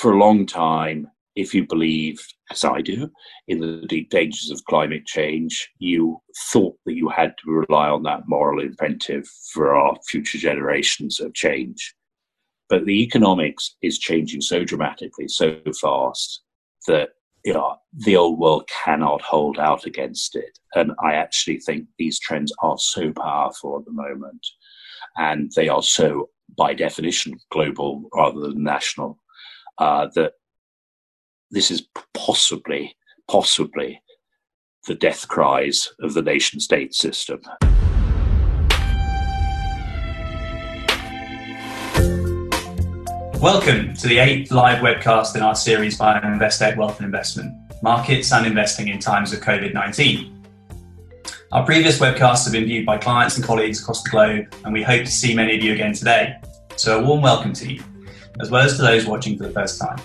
for a long time, if you believe, as I do, in the deep dangers of climate change, you thought that you had to rely on that moral incentive for our future generations of change. But the economics is changing so dramatically, so fast, that you know, the old world cannot hold out against it. And I actually think these trends are so powerful at the moment. And they are so, by definition, global rather than national, uh, that this is possibly, possibly the death cries of the nation state system. Welcome to the eighth live webcast in our series by Investec Wealth and Investment Markets and Investing in Times of COVID 19. Our previous webcasts have been viewed by clients and colleagues across the globe, and we hope to see many of you again today. So, a warm welcome to you, as well as to those watching for the first time.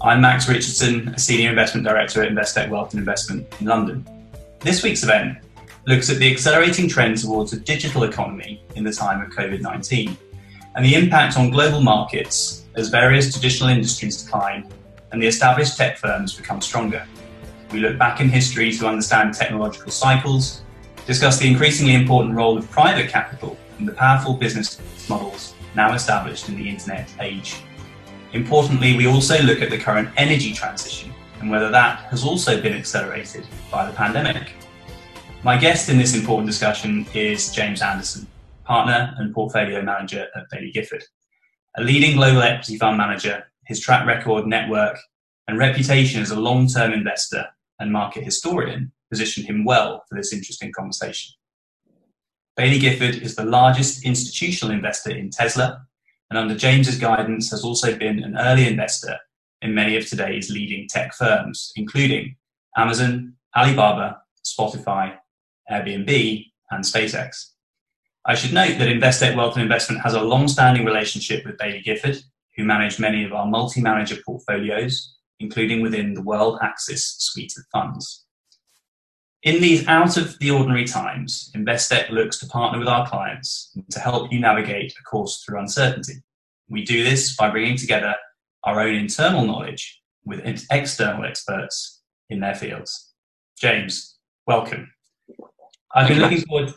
I'm Max Richardson, a Senior Investment Director at Investec Wealth and Investment in London. This week's event looks at the accelerating trend towards a digital economy in the time of COVID 19 and the impact on global markets as various traditional industries decline and the established tech firms become stronger. We look back in history to understand technological cycles, discuss the increasingly important role of private capital in the powerful business models now established in the internet age. Importantly, we also look at the current energy transition and whether that has also been accelerated by the pandemic. My guest in this important discussion is James Anderson, partner and portfolio manager at Baillie Gifford. A leading global equity fund manager, his track record, network, and reputation as a long term investor and market historian position him well for this interesting conversation. Baillie Gifford is the largest institutional investor in Tesla and under James's guidance has also been an early investor in many of today's leading tech firms, including Amazon, Alibaba, Spotify, Airbnb, and SpaceX. I should note that Investec Wealth and Investment has a long-standing relationship with Baillie Gifford, who manage many of our multi-manager portfolios, including within the World Axis suite of funds. In these out of the ordinary times, Investec looks to partner with our clients to help you navigate a course through uncertainty. We do this by bringing together our own internal knowledge with external experts in their fields. James, welcome. I've been looking forward.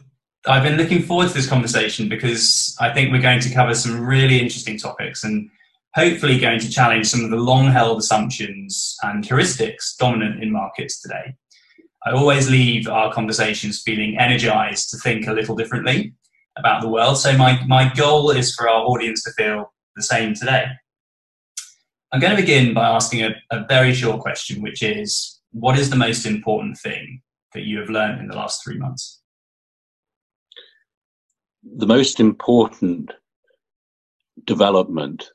I've been looking forward to this conversation because I think we're going to cover some really interesting topics and hopefully going to challenge some of the long-held assumptions and heuristics dominant in markets today. I always leave our conversations feeling energized to think a little differently about the world. So my, my goal is for our audience to feel the same today. I'm going to begin by asking a, a very short question, which is what is the most important thing that you have learned in the last three months? The most important development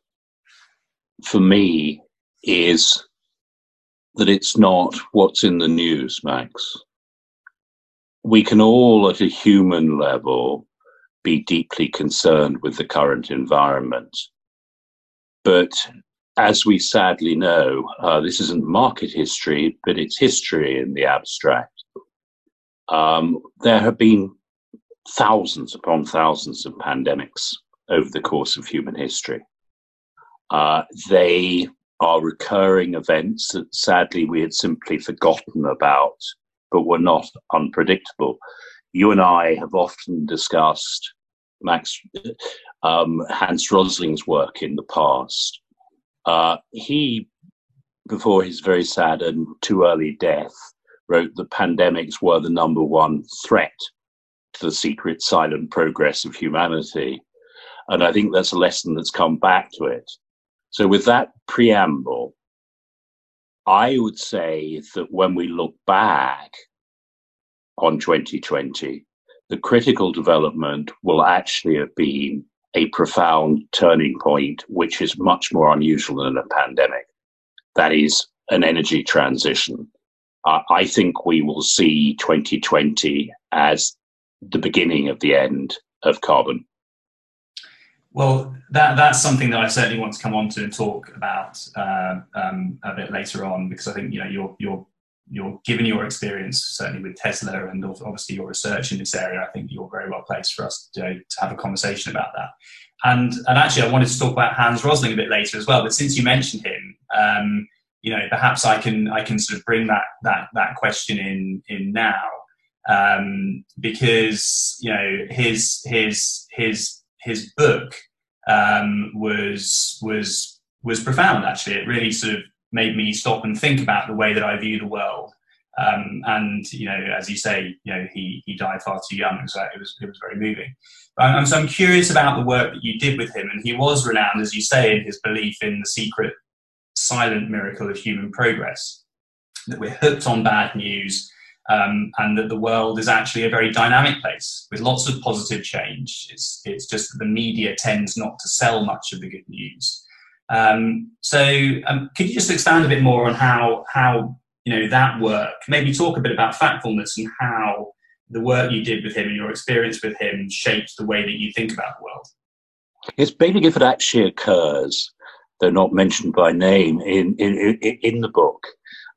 for me is that it's not what's in the news, Max. We can all, at a human level, be deeply concerned with the current environment. But as we sadly know, uh, this isn't market history, but it's history in the abstract. Um, there have been thousands upon thousands of pandemics over the course of human history. Uh, they are recurring events that sadly we had simply forgotten about, but were not unpredictable. You and I have often discussed Max um, Hans Rosling's work in the past. Uh, he, before his very sad and too early death, wrote that pandemics were the number one threat to the secret silent progress of humanity. And I think that's a lesson that's come back to it. So, with that preamble, I would say that when we look back on 2020, the critical development will actually have been a profound turning point, which is much more unusual than a pandemic. That is an energy transition. Uh, I think we will see 2020 as the beginning of the end of carbon. Well, that that's something that I certainly want to come on to and talk about uh, um, a bit later on because I think you know you're you're you're given your experience certainly with Tesla and obviously your research in this area. I think you're very well placed for us to, to have a conversation about that. And and actually, I wanted to talk about Hans Rosling a bit later as well. But since you mentioned him, Um, you know, perhaps I can I can sort of bring that that that question in in now um, because you know his his his his book um, was was was profound. Actually, it really sort of made me stop and think about the way that I view the world. Um, and you know, as you say, you know, he he died far too young, so it was it was very moving. Um, so I'm curious about the work that you did with him, and he was renowned, as you say, in his belief in the secret, silent miracle of human progress. That we're hooked on bad news, um, and that the world is actually a very dynamic place with lots of positive change. It's it's just that the media tends not to sell much of the good news. Um, so, um, could you just expand a bit more on how how you know that work? Maybe talk a bit about factfulness and how the work you did with him and your experience with him shaped the way that you think about the world. It's maybe if it actually occurs, though not mentioned by name in in in, in the book.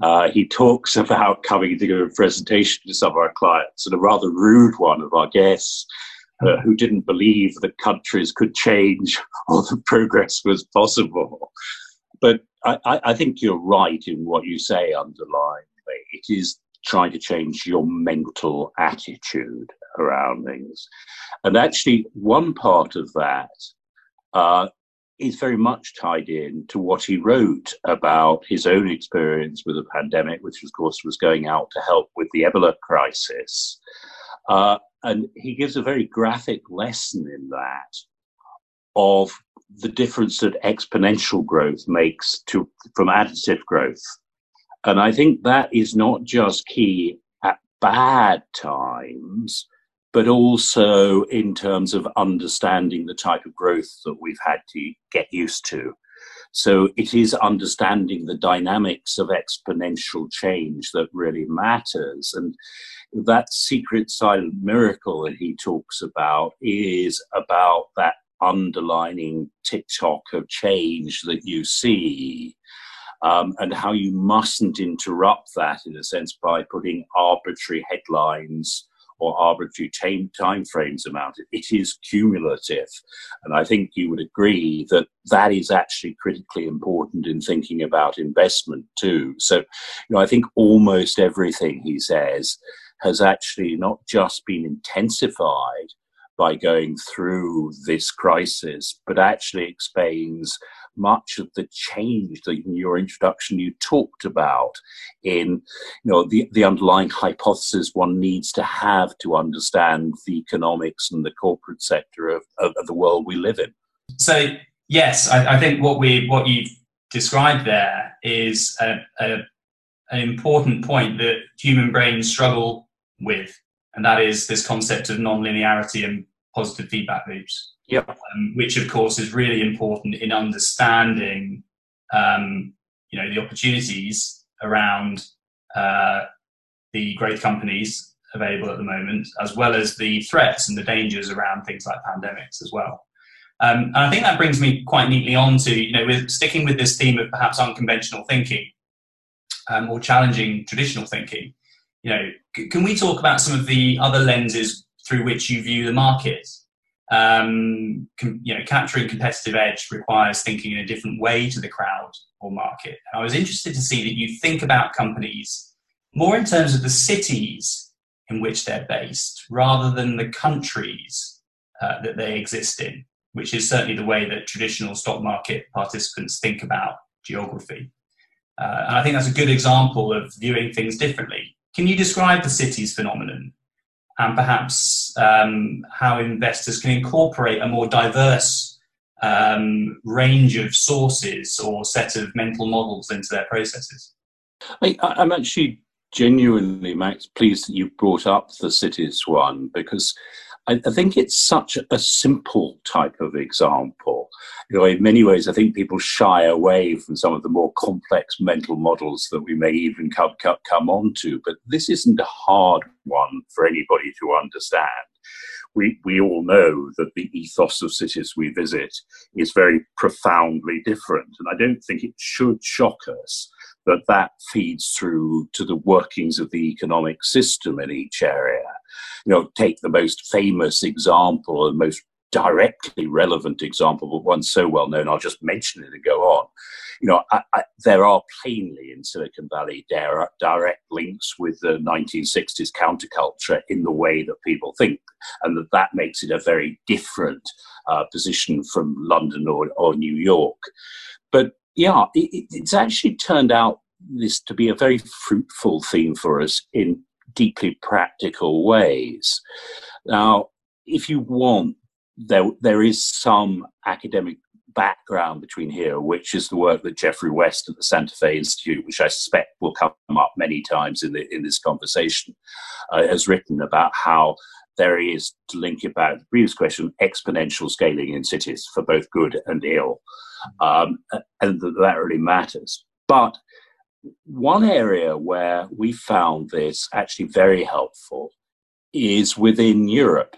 Uh, he talks about coming to give a presentation to some of our clients, and a rather rude one of our guests uh, who didn't believe that countries could change or that progress was possible. But I, I think you're right in what you say underlyingly. It is trying to change your mental attitude around things. And actually, one part of that uh, is very much tied in to what he wrote about his own experience with the pandemic, which, of course, was going out to help with the Ebola crisis. Uh, and he gives a very graphic lesson in that of the difference that exponential growth makes to from additive growth. And I think that is not just key at bad times, but also in terms of understanding the type of growth that we've had to get used to. So it is understanding the dynamics of exponential change that really matters. And that secret silent miracle that he talks about is about that underlining tick-tock of change that you see um, and how you mustn't interrupt that in a sense by putting arbitrary headlines or arbitrary time, time frames around it. It is cumulative. And I think you would agree that that is actually critically important in thinking about investment too. So, you know, I think almost everything he says has actually not just been intensified by going through this crisis, but actually explains much of the change that in your introduction you talked about in you know the, the underlying hypothesis one needs to have to understand the economics and the corporate sector of, of, of the world we live in. So yes, I, I, think what we what you've described there is a, a, an important point that human brains struggle with, and that is this concept of nonlinearity and positive feedback loops. Yep. Um, which of course is really important in understanding, um, you know, the opportunities around uh, the growth companies available at the moment, as well as the threats and the dangers around things like pandemics as well. Um, and I think that brings me quite neatly on to, you know, with sticking with this theme of perhaps unconventional thinking um, or challenging traditional thinking. You know, c- can we talk about some of the other lenses through which you view the market? Um, com- you know, capturing competitive edge requires thinking in a different way to the crowd or market. And I was interested to see that you think about companies more in terms of the cities in which they're based rather than the countries uh, that they exist in, which is certainly the way that traditional stock market participants think about geography. Uh, and I think that's a good example of viewing things differently. Can you describe the cities phenomenon and perhaps um, how investors can incorporate a more diverse um, range of sources or set of mental models into their processes. I, am actually genuinely, Max, pleased that you brought up the cities one because I, I think it's such a simple type of example. You know, in many ways, I think people shy away from some of the more complex mental models that we may even come, come, come on to. But this isn't a hard one for anybody to understand. We, we all know that the ethos of cities we visit is very profoundly different. And I don't think it should shock us that that feeds through to the workings of the economic system in each area you know, take the most famous example or the most directly relevant example, but one so well known, I'll just mention it and go on, you know, I, I, there are plainly in Silicon Valley direct, direct links with the 1960s counterculture in the way that people think, and that that makes it a very different uh, position from London or, or New York. But yeah, it, it's actually turned out this to be a very fruitful theme for us in deeply practical ways. Now, if you want, there there is some academic background between here, which is the work that Geoffrey West at the Santa Fe Institute, which I suspect will come up many times in the, in this conversation, uh, has written about how there is to link it back to the previous question exponential scaling in cities for both good and ill, um, and that, that really matters. But one area where we found this actually very helpful is within Europe,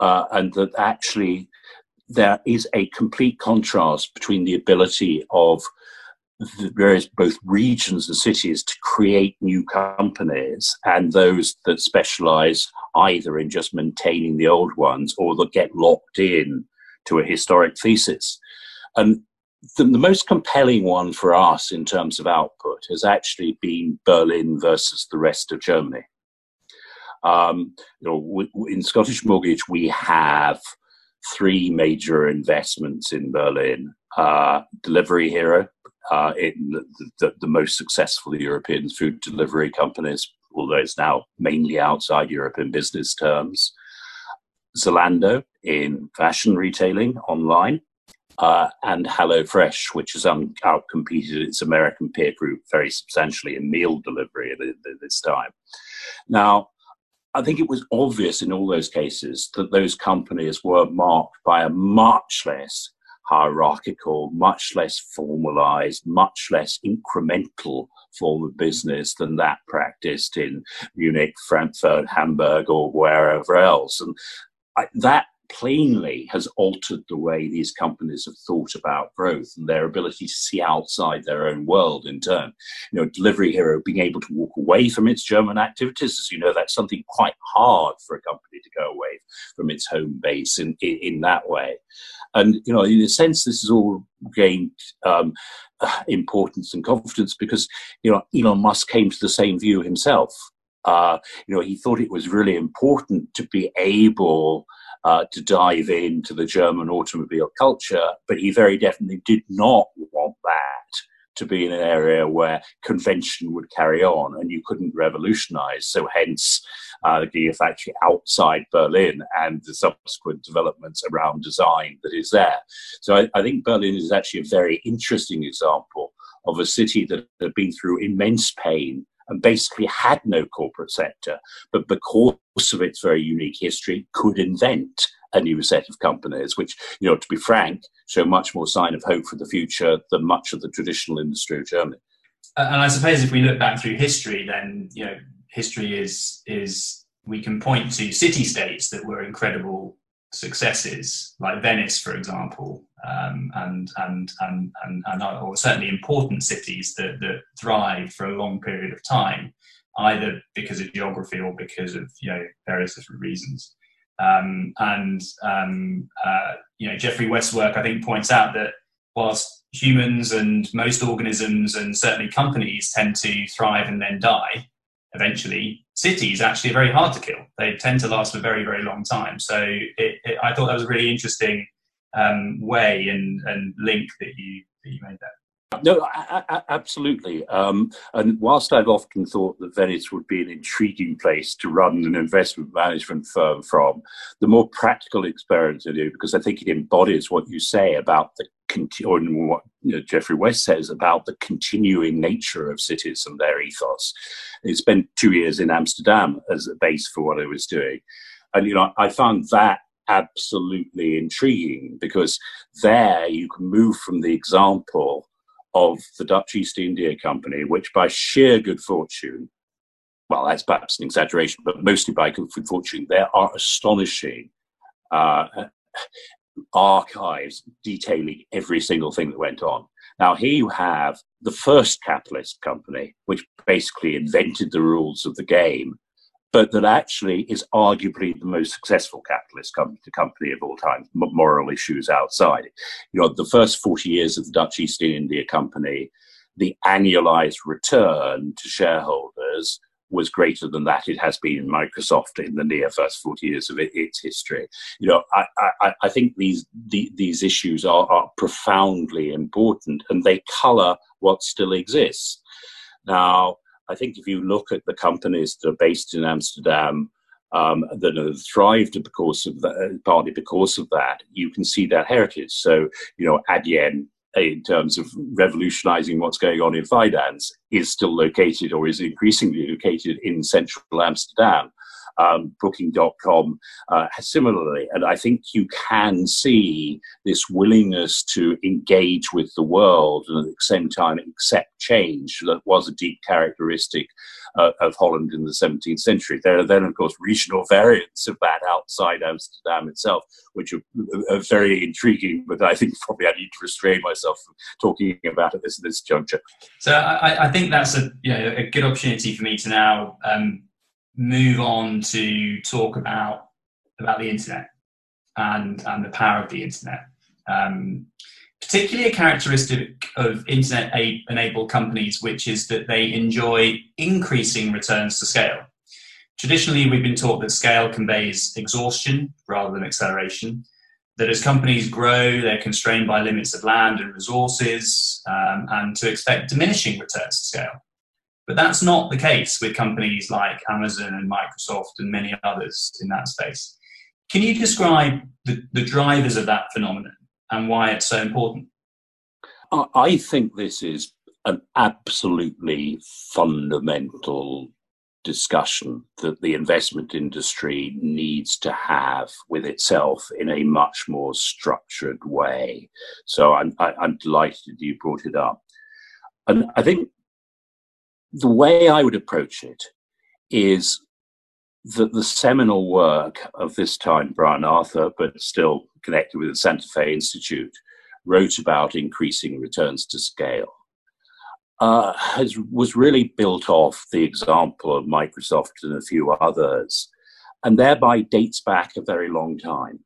uh, and that actually there is a complete contrast between the ability of the various both regions and cities to create new companies and those that specialize either in just maintaining the old ones or that get locked in to a historic thesis. And the, the, most compelling one for us in terms of output has actually been Berlin versus the rest of Germany. Um, you know, w- in Scottish Mortgage, we have three major investments in Berlin. Uh, Delivery Hero, uh, in the, the, the, most successful European food delivery companies, although it's now mainly outside Europe in business terms. Zalando in fashion retailing online, uh, and HelloFresh, which has um, outcompeted its American peer group very substantially in meal delivery at, this time. Now, I think it was obvious in all those cases that those companies were marked by a much less hierarchical, much less formalized, much less incremental form of business than that practiced in Munich, Frankfurt, Hamburg, or wherever else. And I, that plainly has altered the way these companies have thought about growth and their ability to see outside their own world in turn. You know, Delivery Hero being able to walk away from its German activities, as you know, that's something quite hard for a company to go away from its home base in, in, in that way. And, you know, in a sense, this has all gained um, importance and confidence because, you know, Elon Musk came to the same view himself. Uh, you know, he thought it was really important to be able uh, to dive into the German automobile culture, but he very definitely did not want that to be in an area where convention would carry on and you couldn't revolutionize. So, hence uh, the Gigafactory outside Berlin and the subsequent developments around design that is there. So, I, I think Berlin is actually a very interesting example of a city that had been through immense pain and basically had no corporate sector, but because of its very unique history, could invent a new set of companies, which, you know, to be frank, show much more sign of hope for the future than much of the traditional industry of Germany. And I suppose if we look back through history, then you know, history is is we can point to city states that were incredible successes, like Venice, for example, um, and, and, and, and, and, or certainly important cities that, that thrive for a long period of time, either because of geography or because of you know various different reasons. Um, and um, uh, you know, Geoffrey West's work, I think, points out that whilst humans and most organisms and certainly companies tend to thrive and then die, eventually cities actually are very hard to kill. They tend to last for a very, very long time. So it, it, I thought that was a really interesting um, way and, and link that you, that you made there. No, absolutely. Um, and whilst I've often thought that Venice would be an intriguing place to run an investment management firm from, the more practical experience I do, because I think it embodies what you say about the or what you know, Geoffrey West says about the continuing nature of cities and their ethos. I spent two years in Amsterdam as a base for what I was doing. And, you know, I found that absolutely intriguing because there you can move from the example of the Dutch East India Company, which by sheer good fortune, well, that's perhaps an exaggeration, but mostly by good fortune, there are astonishing uh, archives detailing every single thing that went on. Now, here you have the first capitalist company, which basically invented the rules of the game but that actually is arguably the most successful capitalist company, company of all time, moral issues outside. You know, the first 40 years of the Dutch East India Company, the annualized return to shareholders was greater than that it has been in Microsoft in the near first 40 years of it, its history. You know, I, I, I think these, the, these issues are, are profoundly important and they color what still exists. Now, I think if you look at the companies that are based in Amsterdam um, that have thrived because of that, partly because of that, you can see that heritage. So, you know, Adyen, in terms of revolutionizing what's going on in finance, is still located or is increasingly located in central Amsterdam um, Booking.com uh, similarly. And I think you can see this willingness to engage with the world and at the same time accept change that was a deep characteristic uh, of Holland in the 17th century. There are then, of course, regional variants of that outside Amsterdam itself, which are, are very intriguing, but I think probably I need to restrain myself from talking about it this, this juncture. So I, I think that's a, you know, a good opportunity for me to now um, move on to talk about about the internet and and the power of the internet. Um, particularly a characteristic of internet enabled companies, which is that they enjoy increasing returns to scale. Traditionally, we've been taught that scale conveys exhaustion rather than acceleration. That as companies grow, they're constrained by limits of land and resources, um, and to expect diminishing returns to scale. But that's not the case with companies like Amazon and Microsoft and many others in that space. Can you describe the, the drivers of that phenomenon and why it's so important? I think this is an absolutely fundamental discussion that the investment industry needs to have with itself in a much more structured way. So I'm, I, i am delighted you brought it up. And I think the way I would approach it is that the seminal work of this time, Brian Arthur, but still connected with the Santa Fe Institute, wrote about increasing returns to scale. Uh, has, was really built off the example of Microsoft and a few others, and thereby dates back a very long time.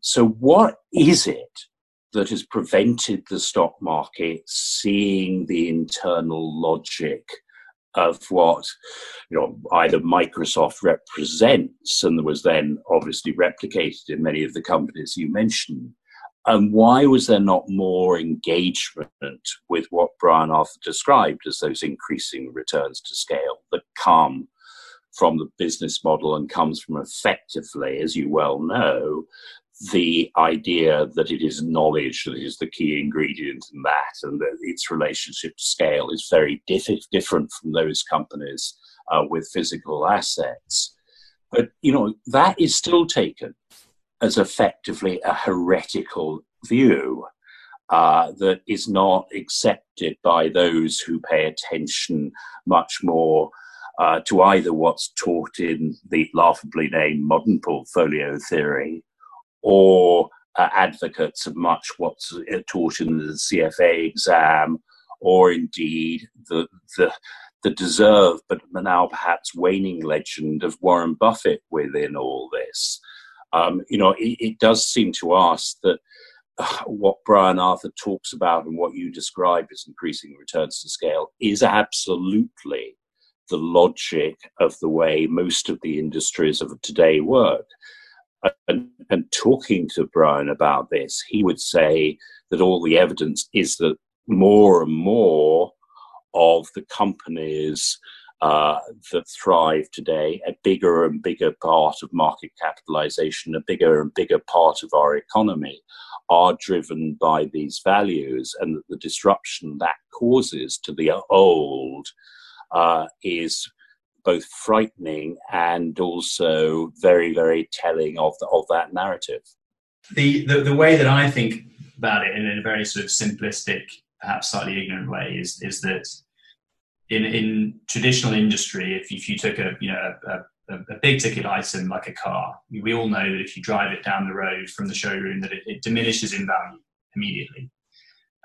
So, what is it that has prevented the stock market seeing the internal logic of what you know either Microsoft represents and was then obviously replicated in many of the companies you mentioned. And why was there not more engagement with what Brian Arthur described as those increasing returns to scale that come from the business model and comes from effectively, as you well know, the idea that it is knowledge that is the key ingredient in that, and that its relationship to scale is very diff- different from those companies uh, with physical assets. But you know that is still taken as effectively a heretical view uh, that is not accepted by those who pay attention much more uh, to either what's taught in the laughably named modern portfolio theory or uh, advocates of much what's uh, taught in the CFA exam, or indeed the, the, the deserved but now perhaps waning legend of Warren Buffett within all this. Um, you know, it, it, does seem to us that uh, what Brian Arthur talks about and what you describe as increasing returns to scale is absolutely the logic of the way most of the industries of today work and, and talking to Brian about this, he would say that all the evidence is that more and more of the companies uh, that thrive today, a bigger and bigger part of market capitalization, a bigger and bigger part of our economy, are driven by these values, and that the disruption that causes to the old uh, is both frightening and also very, very telling of, the, of that narrative. The, the, the way that I think about it in a very sort of simplistic, perhaps slightly ignorant way is, is that in, in traditional industry, if, if you took a, you know, a, a, a big ticket item like a car, we all know that if you drive it down the road from the showroom, that it, it diminishes in value immediately.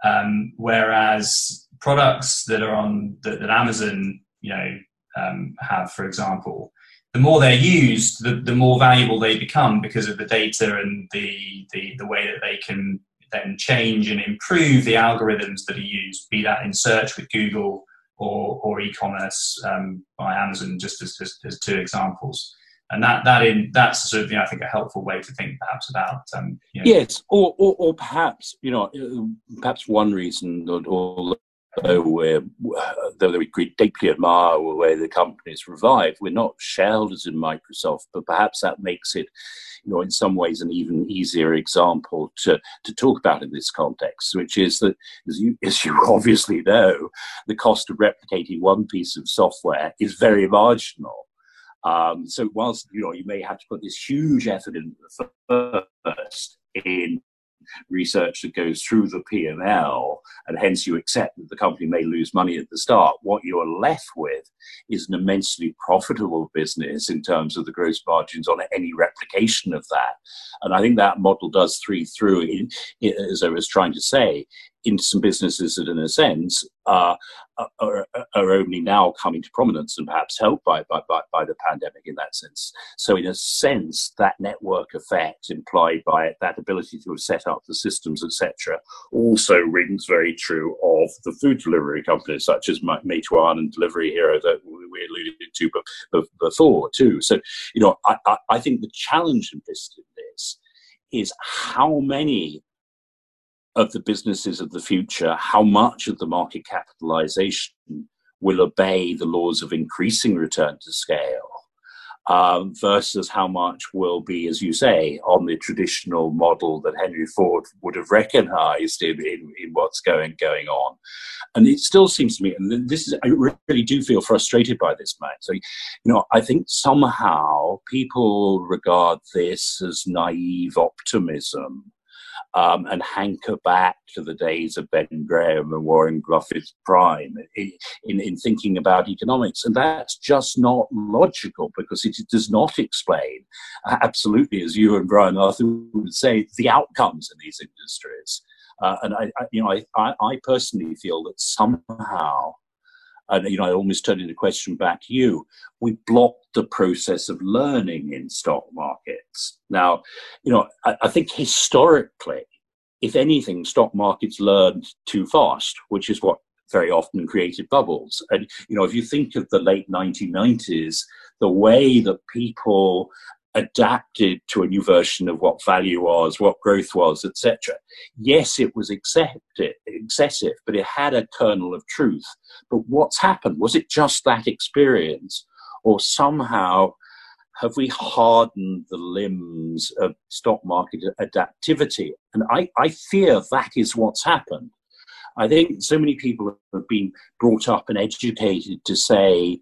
Um, whereas products that are on that, that Amazon, you know, um, have, for example, the more they're used, the, the more valuable they become because of the data and the, the, the way that they can then change and improve the algorithms that are used, be that in search with Google or, or e-commerce um, by Amazon, just as, as, as, two examples. And that that in that's sort of you know, I think a helpful way to think perhaps about um, you know, yes, or, or, or perhaps you know uh, perhaps one reason or, or though we deeply admire the way the companies revive, we're not shareholders in Microsoft, but perhaps that makes it, you know, in some ways an even easier example to, to talk about in this context, which is that, as you, as you obviously know, the cost of replicating one piece of software is very marginal. Um, so whilst you know you may have to put this huge effort in first in research that goes through the P&L, and hence you accept that the company may lose money at the start. What you're left with is an immensely profitable business in terms of the gross margins on any replication of that. And I think that model does three through, in, as I was trying to say, into some businesses that, in a sense, uh, are, are, only now coming to prominence and perhaps helped by, by, by, by, the pandemic in that sense. So, in a sense, that network effect implied by it, that ability to have set up the systems, etc., also rings very true of the food delivery companies such as Meituan and Delivery Hero that we alluded to before, too. So, you know, I, I think the challenge in this is how many of the businesses of the future, how much of the market capitalization will obey the laws of increasing return to scale um, versus how much will be, as you say, on the traditional model that Henry Ford would have recognized in, in, in what's going going on. And it still seems to me, and this is, I really do feel frustrated by this, Matt. So, you know, I think somehow people regard this as naive optimism um, and hanker back to the days of Ben Graham and Warren Buffett's prime in, in, in, thinking about economics. And that's just not logical because it does not explain, uh, absolutely, as you and Brian Arthur would say, the outcomes in these industries. Uh, and I, I, you know, I, I personally feel that somehow and you know, I almost turned the question back to you. We blocked the process of learning in stock markets. Now, you know, I, I think historically, if anything, stock markets learned too fast, which is what very often created bubbles. And you know, if you think of the late 1990s, the way that people adapted to a new version of what value was, what growth was, etc. Yes, it was accepted, excessive, but it had a kernel of truth. But what's happened? Was it just that experience? Or somehow have we hardened the limbs of stock market adaptivity? And I, I fear that is what's happened. I think so many people have been brought up and educated to say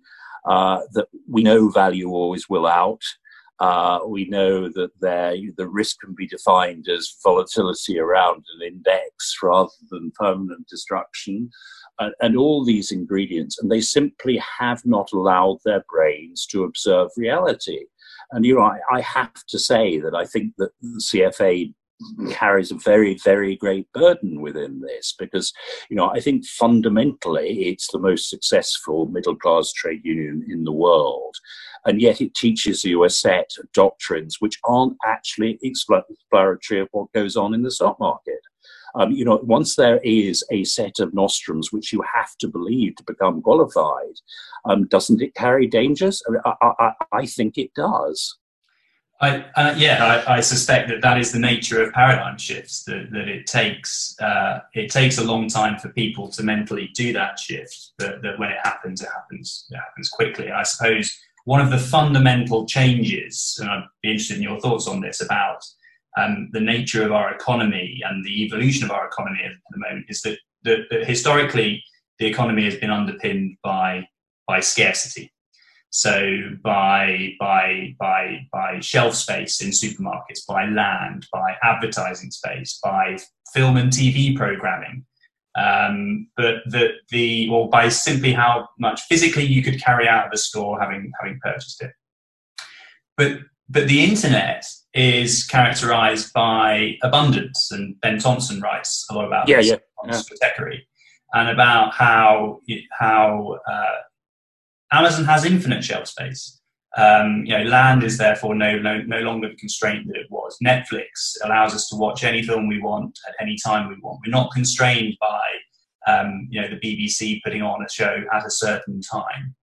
uh, that we know value always will out uh, we know that there, the risk can be defined as volatility around an index rather than permanent destruction, and, and all these ingredients. And they simply have not allowed their brains to observe reality. And you know, I, I have to say that I think that the CFA carries a very, very great burden within this because, you know, I think fundamentally it's the most successful middle class trade union in the world. And yet it teaches you a set of doctrines which aren't actually explanatory of what goes on in the stock market. Um, you know, once there is a set of nostrums which you have to believe to become qualified, um, doesn't it carry dangers? I, I, I, I think it does. I, uh, yeah, I, I, suspect that that is the nature of paradigm shifts. That, that it takes uh, it takes a long time for people to mentally do that shift. But that when it happens, it happens it happens quickly. I suppose one of the fundamental changes, and I'd be interested in your thoughts on this about um, the nature of our economy and the evolution of our economy at the moment, is that, that, that historically the economy has been underpinned by by scarcity. So by by by by shelf space in supermarkets, by land, by advertising space, by film and TV programming, um, but the the or by simply how much physically you could carry out of the store having having purchased it. But but the internet is characterized by abundance, and Ben Thompson writes a lot about yeah, this yeah, on yeah. and about how how uh, Amazon has infinite shelf space. Um, you know, land is therefore no, no, no longer the constraint that it was. Netflix allows us to watch any film we want at any time we want. We're not constrained by, um, you know, the BBC putting on a show at a certain time.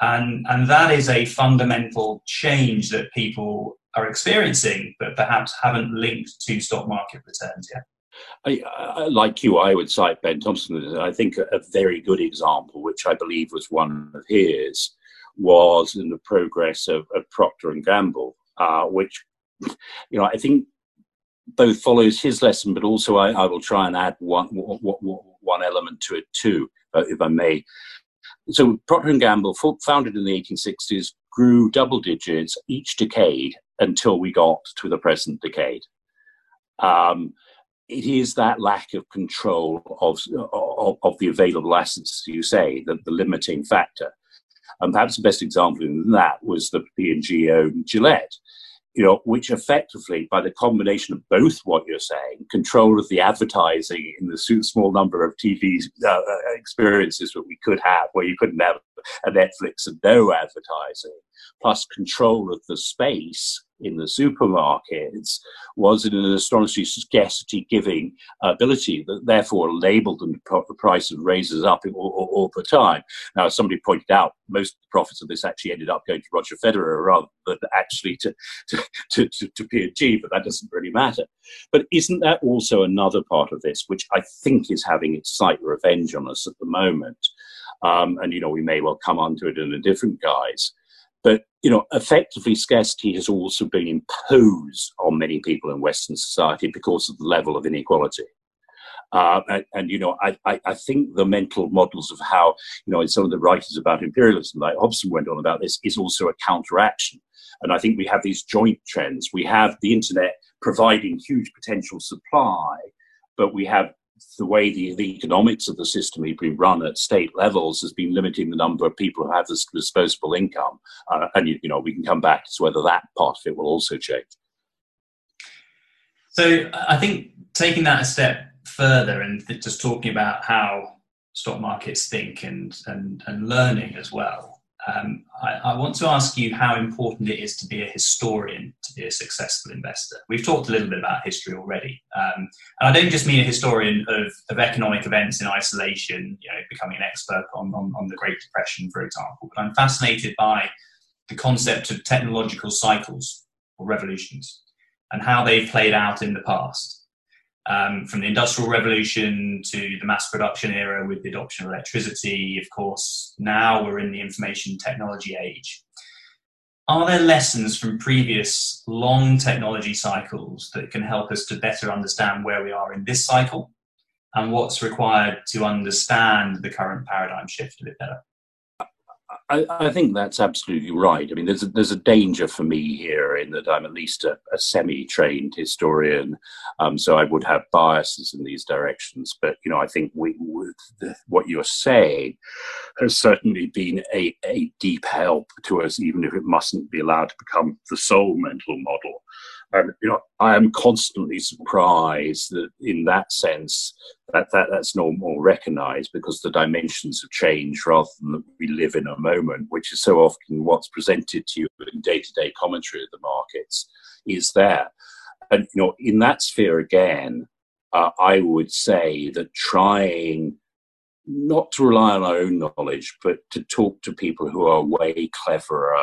And, and that is a fundamental change that people are experiencing, but perhaps haven't linked to stock market returns yet. I, I, like you, I would cite Ben Thompson. I think a, a, very good example, which I believe was one of his, was in the progress of, of Procter and Gamble, uh, which you know I think both follows his lesson, but also I, I will try and add one, one, one element to it too, uh, if I may. So Procter and Gamble, founded in the 1860s, grew double digits each decade until we got to the present decade. Um, it is that lack of control of, of, of the available assets, you say, that the limiting factor. And perhaps the best example in that was the P&G owned Gillette, you know, which effectively, by the combination of both what you're saying, control of the advertising in the small number of TV uh, uh, experiences that we could have, where you couldn't have a Netflix and no advertising, plus control of the space in the supermarkets was in an astonishing scarcity giving ability that therefore labeled them the price of raises up all, all, all, the time. Now, as somebody pointed out, most of the profits of this actually ended up going to Roger Federer rather than actually to, to, to, to, to P&G, but that doesn't really matter. But isn't that also another part of this, which I think is having its slight revenge on us at the moment? Um, and, you know, we may well come onto it in a different guise. But, you know, effectively scarcity has also been imposed on many people in Western society because of the level of inequality. Uh, and, and, you know, I, I, I, think the mental models of how, you know, in some of the writers about imperialism, like Hobson went on about this, is also a counteraction. And I think we have these joint trends. We have the internet providing huge potential supply, but we have the way the, the economics of the system has been run at state levels has been limiting the number of people who have this disposable income. Uh, and, you, you know, we can come back to whether that part of it will also change. So I think taking that a step further and just talking about how stock markets think and, and, and learning as well, um, I, I, want to ask you how important it is to be a historian to be a successful investor. We've talked a little bit about history already, um, and I don't just mean a historian of, of economic events in isolation, you know, becoming an expert on, on, on the Great Depression, for example. But I'm fascinated by the concept of technological cycles or revolutions and how they've played out in the past um, from the Industrial Revolution to the mass production era with the adoption of electricity, of course, now we're in the information technology age. Are there lessons from previous long technology cycles that can help us to better understand where we are in this cycle and what's required to understand the current paradigm shift a bit better? I, I, think that's absolutely right. I mean, there's a, there's a danger for me here in that I'm at least a, a semi-trained historian, um, so I would have biases in these directions. But you know, I think we, the, what you're saying has certainly been a, a deep help to us, even if it mustn't be allowed to become the sole mental model. And you know, I am constantly surprised that, in that sense, that, that that's no more recognised because the dimensions have changed rather than that we live in a moment, which is so often what's presented to you in day-to-day commentary of the markets is there. And you know, in that sphere again, uh, I would say that trying not to rely on our own knowledge, but to talk to people who are way cleverer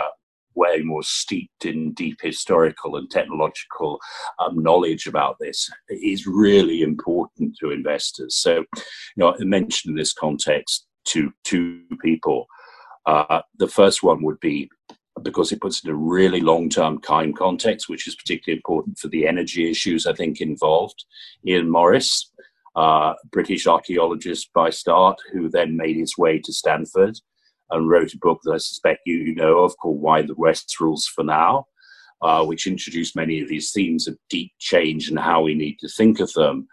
way more steeped in deep historical and technological um, knowledge about this is really important to investors. So, you know, I mentioned in this context to two people. Uh, the first one would be because it puts in a really long-term time context, which is particularly important for the energy issues I think involved. Ian Morris, uh, British archaeologist by start, who then made his way to Stanford and wrote a book that I suspect you you know of called Why the West Rules for Now, uh, which introduced many of these themes of deep change and how we need to think of them.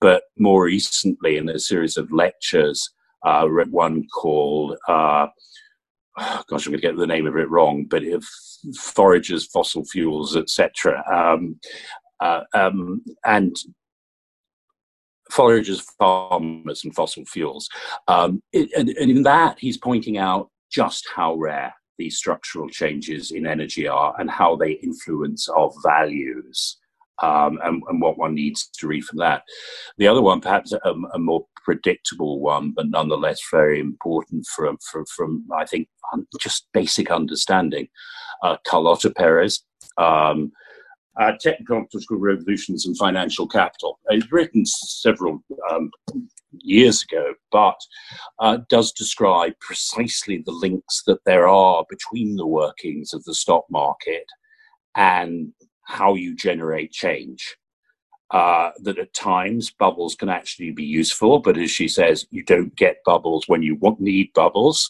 But more recently, in a series of lectures, uh, one called, uh, gosh, I'm going to get the name of it wrong, but if foragers, fossil fuels, etc. Um, uh, um, and foragers, farmers, and fossil fuels. Um, it, and, and in that, he's pointing out just how rare these structural changes in energy are and how they influence our values um, and, and, what one needs to read from that. The other one, perhaps a, a more predictable one, but nonetheless very important from, from, from I think, just basic understanding. Uh, Carlota Perez, um, uh, Technological Revolutions and Financial Capital. It's written several um, years ago, but uh, does describe precisely the links that there are between the workings of the stock market and how you generate change. Uh, that at times bubbles can actually be useful, but as she says, you don't get bubbles when you want, need bubbles.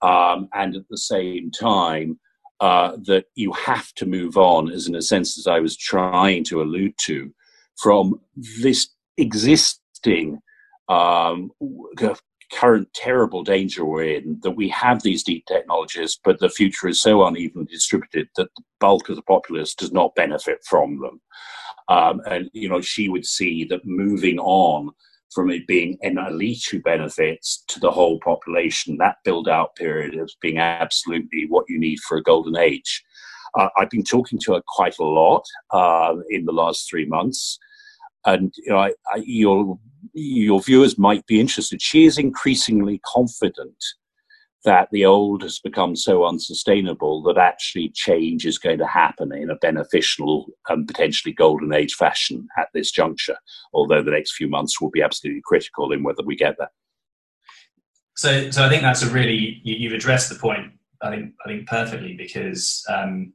Um, and at the same time, uh, that you have to move on, as in a sense as I was trying to allude to, from this existing um, current terrible danger we're in that we have these deep technologies, but the future is so unevenly distributed that the bulk of the populace does not benefit from them. Um, and you know, she would see that moving on from it being an elite who benefits to the whole population, that build out period as being absolutely what you need for a golden age. Uh, I've been talking to her quite a lot uh, in the last three months and you know, I, I, your your viewers might be interested. She is increasingly confident that the old has become so unsustainable that actually change is going to happen in a beneficial and potentially golden age fashion at this juncture. Although the next few months will be absolutely critical in whether we get there. So, so I think that's a really you, have addressed the point. I think I think perfectly because. Um,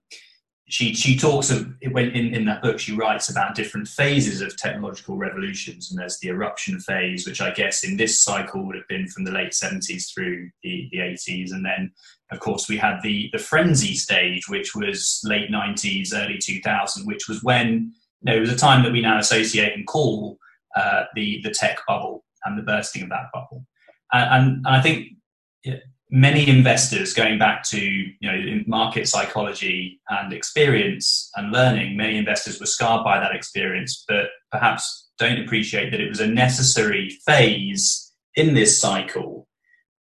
she she talks of when in, in that book she writes about different phases of technological revolutions and there's the eruption phase which i guess in this cycle would have been from the late 70s through the, the 80s and then of course we had the the frenzy stage which was late 90s early 2000 which was when you know, it was a time that we now associate and call uh, the the tech bubble and the bursting of that bubble. And, and, and i think many investors going back to you know market psychology and experience and learning many investors were scarred by that experience but perhaps don't appreciate that it was a necessary phase in this cycle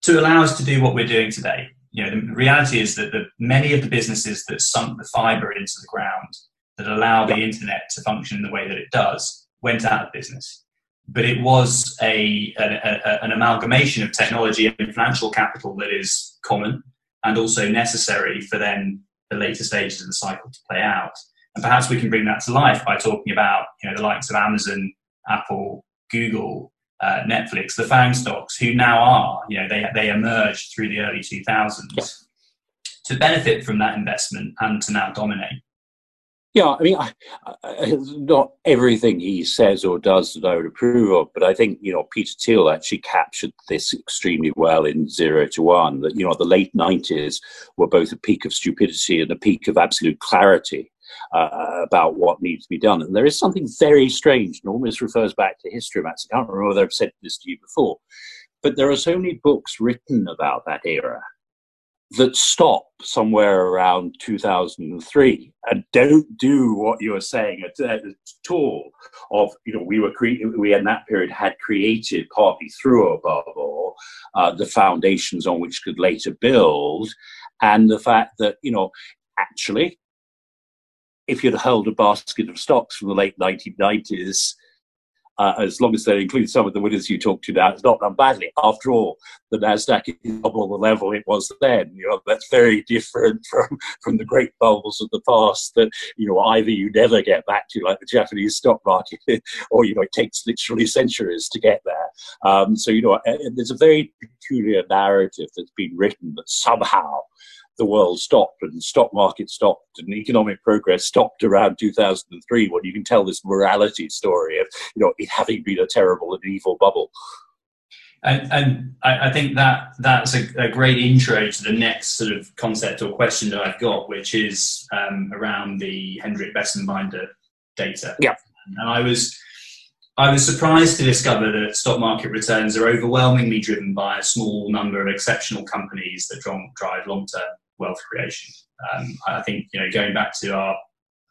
to allow us to do what we're doing today. You know the reality is that the, many of the businesses that sunk the fiber into the ground that allow the internet to function the way that it does went out of business but it was a, a, a, an amalgamation of technology and financial capital that is common and also necessary for then the later stages of the cycle to play out. And perhaps we can bring that to life by talking about you know the likes of Amazon, Apple, Google, uh, Netflix, the FANG stocks, who now are you know they they emerged through the early 2000s yeah. to benefit from that investment and to now dominate. Yeah, I mean, I, I, not everything he says or does that I would approve of, but I think you know Peter Thiel actually captured this extremely well in Zero to One. That you know the late nineties were both a peak of stupidity and a peak of absolute clarity uh, about what needs to be done. And there is something very strange, and almost refers back to history, Max. I can't remember whether I've said this to you before, but there are so many books written about that era that stop somewhere around 2003 and don't do what you're saying at, at all of you know we were cre- we in that period had created partly through a bubble uh, the foundations on which could later build and the fact that you know actually if you'd held a basket of stocks from the late 1990s uh, as long as they include some of the winners you talked to now, it's not done badly. After all, the Nasdaq is double the level it was then. You know that's very different from from the great bubbles of the past. That you know either you never get back to, like the Japanese stock market, or you know it takes literally centuries to get there. Um, so you know there's a very peculiar narrative that's been written that somehow the world stopped and stock market stopped and economic progress stopped around 2003 when you can tell this morality story of you know it having been a terrible and evil bubble and, and I, I, think that that's a, a, great intro to the next sort of concept or question that I've got, which is um, around the Hendrik Bessembinder data. Yeah. And I was I was surprised to discover that stock market returns are overwhelmingly driven by a small number of exceptional companies that drive long-term wealth creation. Um, I think you know going back to our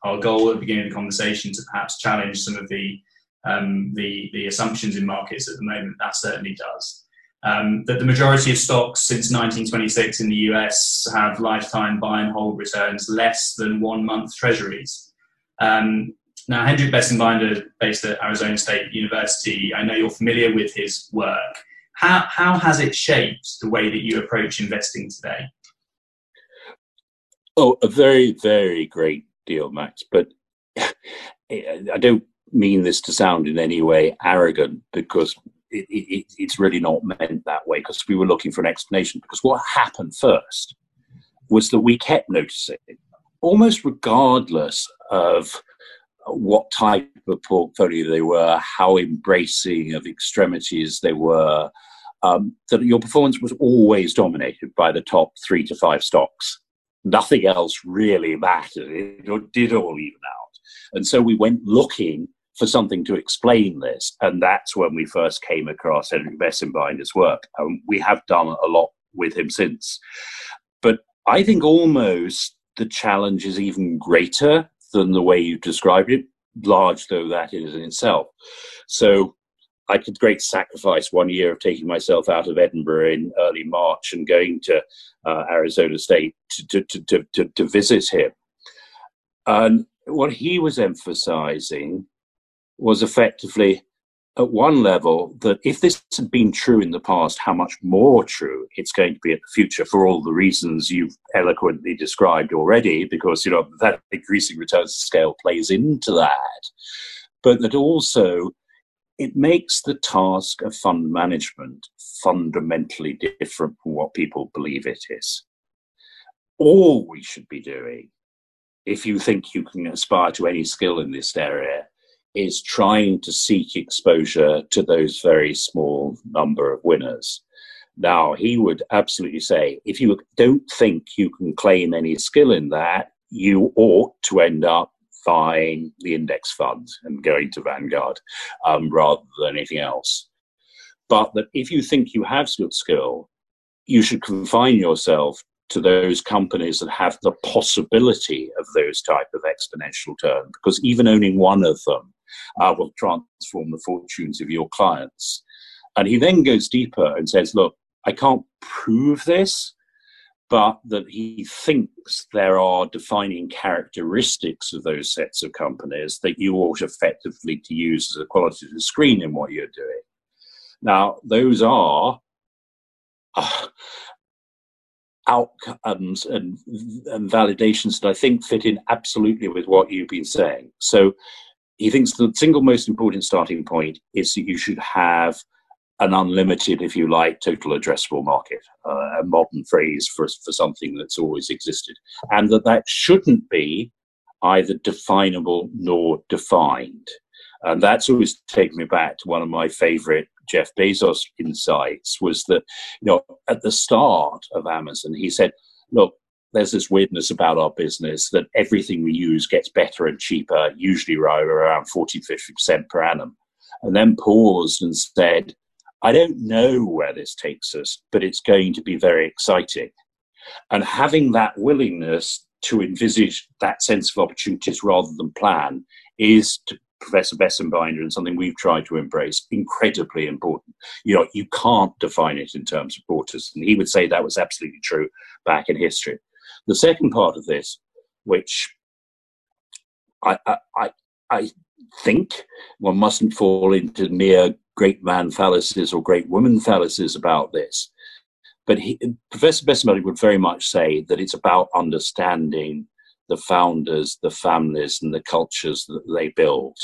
our goal at the beginning of the conversation to perhaps challenge some of the um, the the assumptions in markets at the moment that certainly does. um, that the majority of stocks since 1926 in the US have lifetime buy and hold returns less than one month treasuries. Um, now, Hendrik Bessembinder, based at Arizona State University, I know you're familiar with his work. How, how has it shaped the way that you approach investing today? Oh, a very, very great deal, Max. But I don't mean this to sound in any way arrogant because it, it, it's really not meant that way because we were looking for an explanation. Because what happened first was that we kept noticing, almost regardless of what type of portfolio they were, how embracing of extremities they were, um, that your performance was always dominated by the top three to five stocks. Nothing else really mattered. It did all even out. And so we went looking for something to explain this. And that's when we first came across Hendrik Bessembinder's work. Um, we have done a lot with him since. But I think almost the challenge is even greater than the way you described it, large though that is in itself. So I could great sacrifice one year of taking myself out of Edinburgh in early March and going to uh, Arizona State to, to, to, to, to visit him. And what he was emphasizing was effectively at one level that if this had been true in the past, how much more true it's going to be in the future for all the reasons you've eloquently described already, because you know that increasing returns to scale plays into that. But that also it makes the task of fund management fundamentally different from what people believe it is. All we should be doing, if you think you can aspire to any skill in this area, is trying to seek exposure to those very small number of winners. Now, he would absolutely say if you don't think you can claim any skill in that, you ought to end up buying the index funds and going to Vanguard um, rather than anything else. But that if you think you have good skill, you should confine yourself to those companies that have the possibility of those type of exponential turn because even owning one of them uh, will transform the fortunes of your clients and he then goes deeper and says look i can't prove this but that he thinks there are defining characteristics of those sets of companies that you ought effectively to use as a qualitative screen in what you're doing now those are uh, outcomes and, and validations that I think fit in absolutely with what you've been saying. So he thinks the single most important starting point is that you should have an unlimited, if you like, total addressable market, uh, a modern phrase for, for something that's always existed, and that that shouldn't be either definable nor defined. And that's always taken me back to one of my favorite Jeff Bezos insights was that, you know, at the start of Amazon, he said, look, there's this weirdness about our business that everything we use gets better and cheaper, usually right around 40, 50% per annum. And then paused and said, I don't know where this takes us, but it's going to be very exciting. And having that willingness to envisage that sense of opportunities rather than plan is to Professor Bessembinder and something we've tried to embrace, incredibly important. You know, you can't define it in terms of borders. And he would say that was absolutely true back in history. The second part of this, which I, I, I think one mustn't fall into mere great man fallacies or great woman fallacies about this. But he, Professor Bessembinder would very much say that it's about understanding the founders, the families, and the cultures that they build.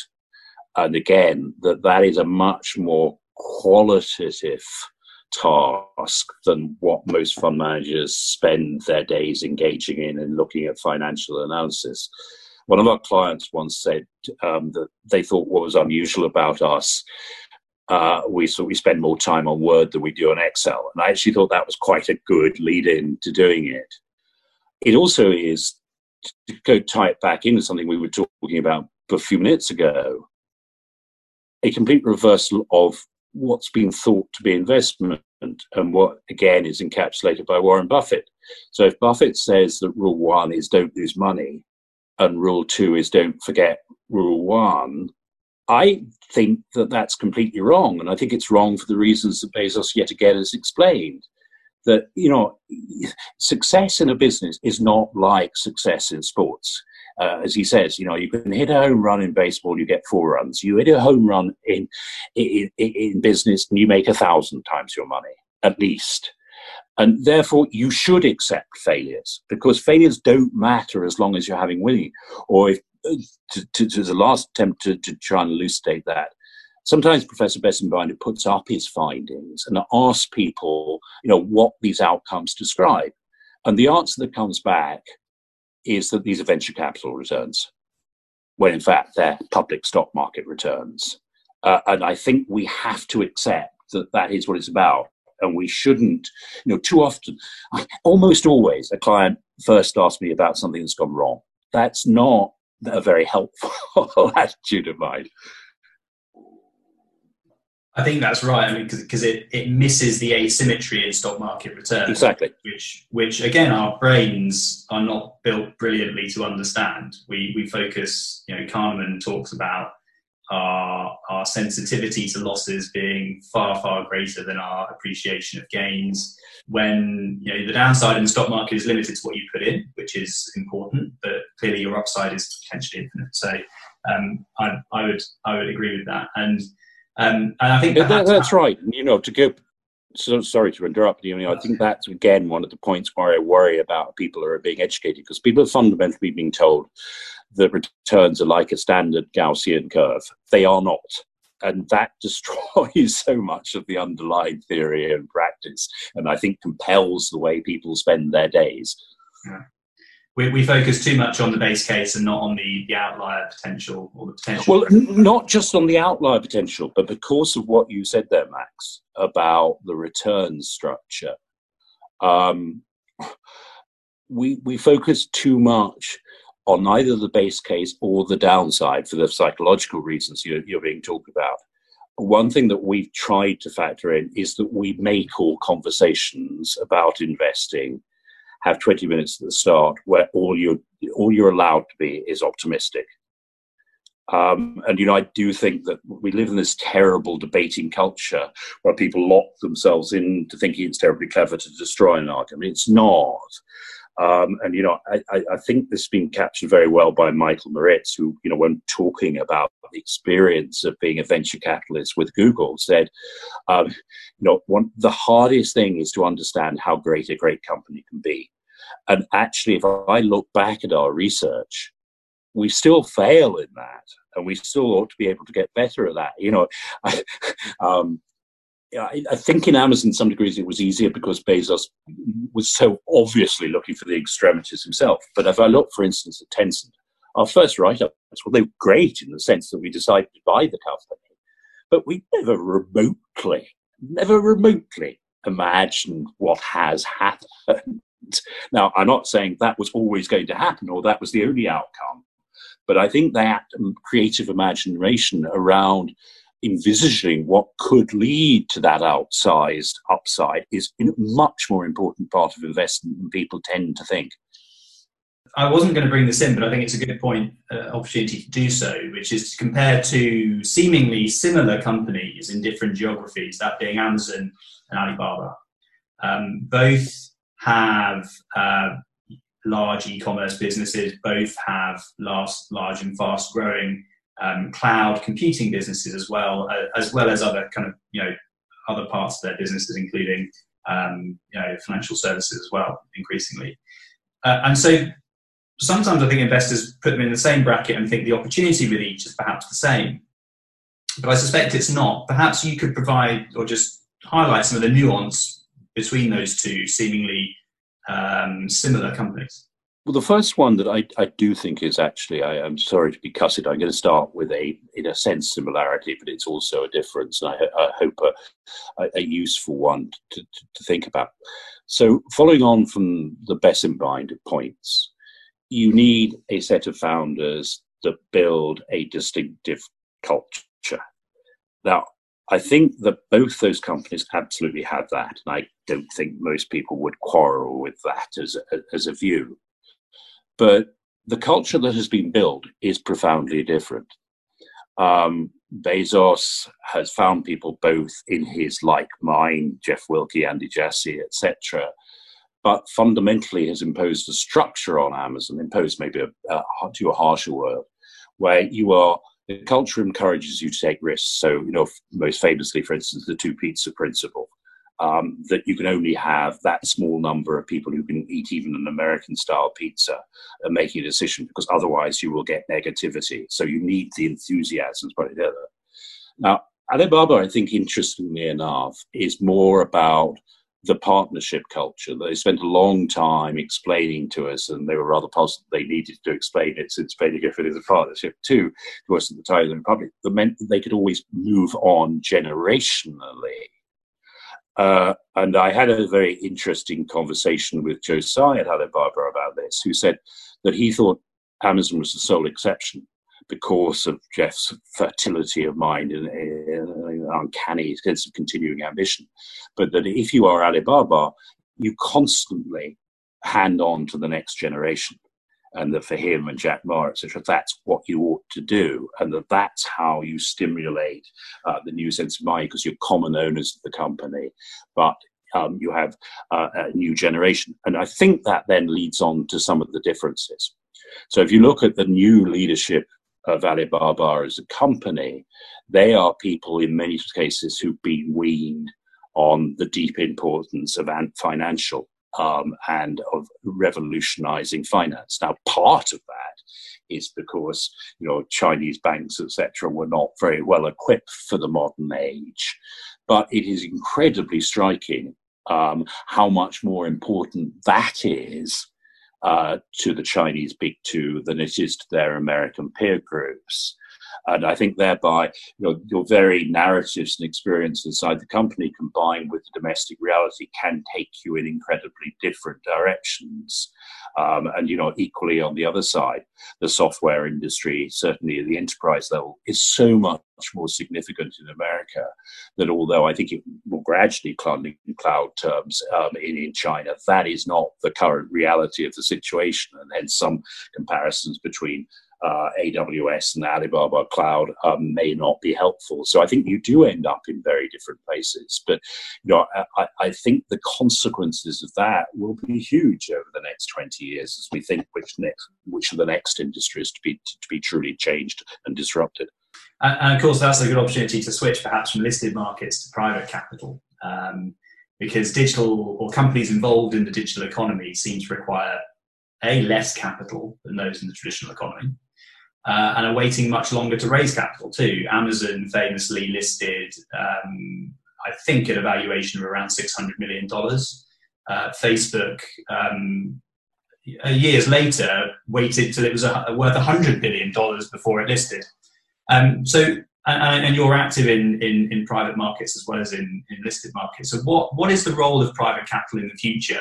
And again, that that is a much more qualitative task than what most fund managers spend their days engaging in and looking at financial analysis. One of our clients once said um, that they thought what was unusual about us uh, we so we spend more time on Word than we do on Excel, and I actually thought that was quite a good lead-in to doing it. It also is to go tie it back into something we were talking about a few minutes ago, a complete reversal of what's been thought to be investment and what again is encapsulated by Warren Buffett. So if Buffett says that rule one is don't lose money and rule two is don't forget rule one, I think that that's completely wrong. And I think it's wrong for the reasons that Bezos yet again has explained. That, you know, success in a business is not like success in sports. Uh, as he says, you know, you can hit a home run in baseball, you get four runs. You hit a home run in in, in business, and you make a thousand times your money at least. And therefore, you should accept failures because failures don't matter as long as you're having winning. Or if to, to, to the last attempt to, to try and elucidate that, sometimes Professor Bessembinder puts up his findings and asks people, you know, what these outcomes describe. And the answer that comes back is that these are venture capital returns, when in fact they're public stock market returns. Uh, and I think we have to accept that that is what it's about. And we shouldn't, you know, too often, almost always, a client first asks me about something that's gone wrong. That's not a very helpful attitude of mine. I think that's right. I mean, because it, it misses the asymmetry in stock market returns. Exactly. Which, which again, our brains are not built brilliantly to understand. We, we focus, you know, Kahneman talks about our, our sensitivity to losses being far, far greater than our appreciation of gains. When, you know, the downside in the stock market is limited to what you put in, which is important, but clearly your upside is potentially infinite. So um, I, I, would, I would agree with that. And, um, and I think yeah, that, that's right. You know, to go. So sorry to interrupt you. Know, I think that's again one of the points where I worry about people who are being educated because people are fundamentally being told that returns are like a standard Gaussian curve. They are not. And that destroys so much of the underlying theory and practice, and I think compels the way people spend their days. Yeah we, we focus too much on the base case and not on the, the outlier potential or the potential. Well, not just on the outlier potential, but because of what you said there, Max, about the return structure. Um, we we focus too much on either the base case or the downside for the psychological reasons you're, you're being talked about. One thing that we've tried to factor in is that we make all conversations about investing have 20 minutes at the start where all you all you're allowed to be is optimistic. Um, and you know, I do think that we live in this terrible debating culture where people lock themselves into thinking it's terribly clever to destroy an argument. It's not. Um, and you know, I, I, think this has been captured very well by Michael Moritz, who you know, when talking about the experience of being a venture capitalist with Google, said, um, you know, one the hardest thing is to understand how great a great company can be. And actually, if I look back at our research, we still fail in that, and we still ought to be able to get better at that. You know, I, um, I, I think in Amazon, some degrees, it was easier because Bezos was so obviously looking for the extremities himself. But if I look, for instance, at Tencent, our first write-ups, well, they were great in the sense that we decided to buy the company, but we never remotely, never remotely imagined what has happened. Now, I'm not saying that was always going to happen or that was the only outcome, but I think that creative imagination around envisaging what could lead to that outsized upside is a much more important part of investment than people tend to think. I wasn't going to bring this in, but I think it's a good point, uh, opportunity to do so, which is to compare two seemingly similar companies in different geographies, that being Amazon and Alibaba. Um, both have uh, large e-commerce businesses, both have large, large and fast-growing um, cloud computing businesses as well, uh, as well as other kind of you know other parts of their businesses, including um, you know financial services as well, increasingly. Uh, and so sometimes I think investors put them in the same bracket and think the opportunity with each is perhaps the same. But I suspect it's not. Perhaps you could provide or just highlight some of the nuance between those two seemingly um, similar companies? Well, the first one that I, I do think is actually, I, am sorry to be cussed, I'm going to start with a, in a sense, similarity, but it's also a difference, and I, I hope a, a, useful one to, to, to, think about. So, following on from the Bessembinder points, you need a set of founders that build a distinctive culture. Now, I think that both those companies absolutely have that, and I don't think most people would quarrel with that as a, as a view. But the culture that has been built is profoundly different. Um, Bezos has found people both in his like mind, Jeff Wilke, Andy Jassy, etc., but fundamentally has imposed a structure on Amazon, imposed maybe a, a, to a harsher word, where you are the culture encourages you to take risks. So, you know, most famously, for instance, the two pizza principle. Um, that you can only have that small number of people who can eat even an American style pizza and making a decision because otherwise you will get negativity. So you need the enthusiasm to put. Now, Alibaba, I think, interestingly enough, is more about the partnership culture. They spent a long time explaining to us, and they were rather positive they needed to explain it since Gifford is a partnership too to us at the time of the Republic. That meant that they could always move on generationally. Uh, and I had a very interesting conversation with Tsai at Alibaba about this, who said that he thought Amazon was the sole exception because of Jeff's fertility of mind and, uncanny sense of continuing ambition. But that if you are Alibaba, you constantly hand on to the next generation. And that for him and Jack Ma, etc., that's what you ought to do, and that that's how you stimulate uh, the new sense of mind because you're common owners of the company, but um, you have uh, a new generation. And I think that then leads on to some of the differences. So if you look at the new leadership of Alibaba as a company, they are people in many cases who've been weaned on the deep importance of financial um, and of revolutionizing finance. Now, part of that is because you know Chinese banks, etc., were not very well equipped for the modern age, but it is incredibly striking um, how much more important that is uh, to the Chinese big two than it is to their American peer groups. And I think thereby, you know, your very narratives and experience inside the company combined with the domestic reality can take you in incredibly different directions. Um, and, you know, equally on the other side, the software industry, certainly at the enterprise level, is so much more significant in America that although I think it will gradually climb in cloud terms um, in, in China, that is not the current reality of the situation. And hence some comparisons between uh, AWS and Alibaba Cloud um, may not be helpful. So I think you do end up in very different places. But you know, I, I, think the consequences of that will be huge over the next 20 years as we think which next which of the next industries to be to be truly changed and disrupted. And, of course, that's a good opportunity to switch perhaps from listed markets to private capital. Um, because digital or companies involved in the digital economy seem to require a less capital than those in the traditional economy, uh, and are waiting much longer to raise capital too. Amazon famously listed, um, I think, at a valuation of around $600 million. Uh, Facebook, um, years later, waited till it was a, worth $100 billion before it listed. Um, so, and, and, you're active in, in, in, private markets as well as in, in listed markets. So, what, what is the role of private capital in the future?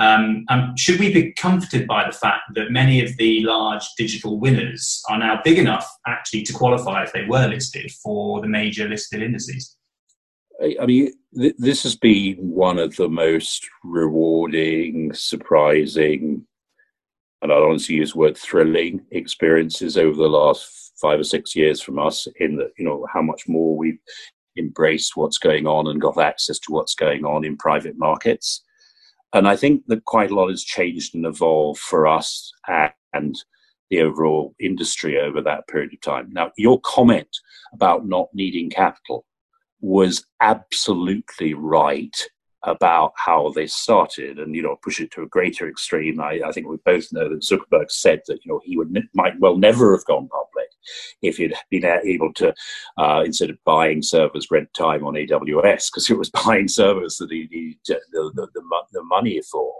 Um, um, should we be comforted by the fact that many of the large digital winners are now big enough actually to qualify if they were listed for the major listed indices? I mean, th- this has been one of the most rewarding, surprising, and I don't want use the word thrilling experiences over the last five or six years from us in that, you know, how much more we've embraced what's going on and got access to what's going on in private markets. And I think that quite a lot has changed and evolved for us and the overall industry over that period of time. Now, your comment about not needing capital was absolutely right about how they started and you know push it to a greater extreme I, I, think we both know that zuckerberg said that you know he would might well never have gone public if he'd been able to, uh, instead of buying servers, rent time on AWS because it was buying servers that he needed the, the, the, the money for.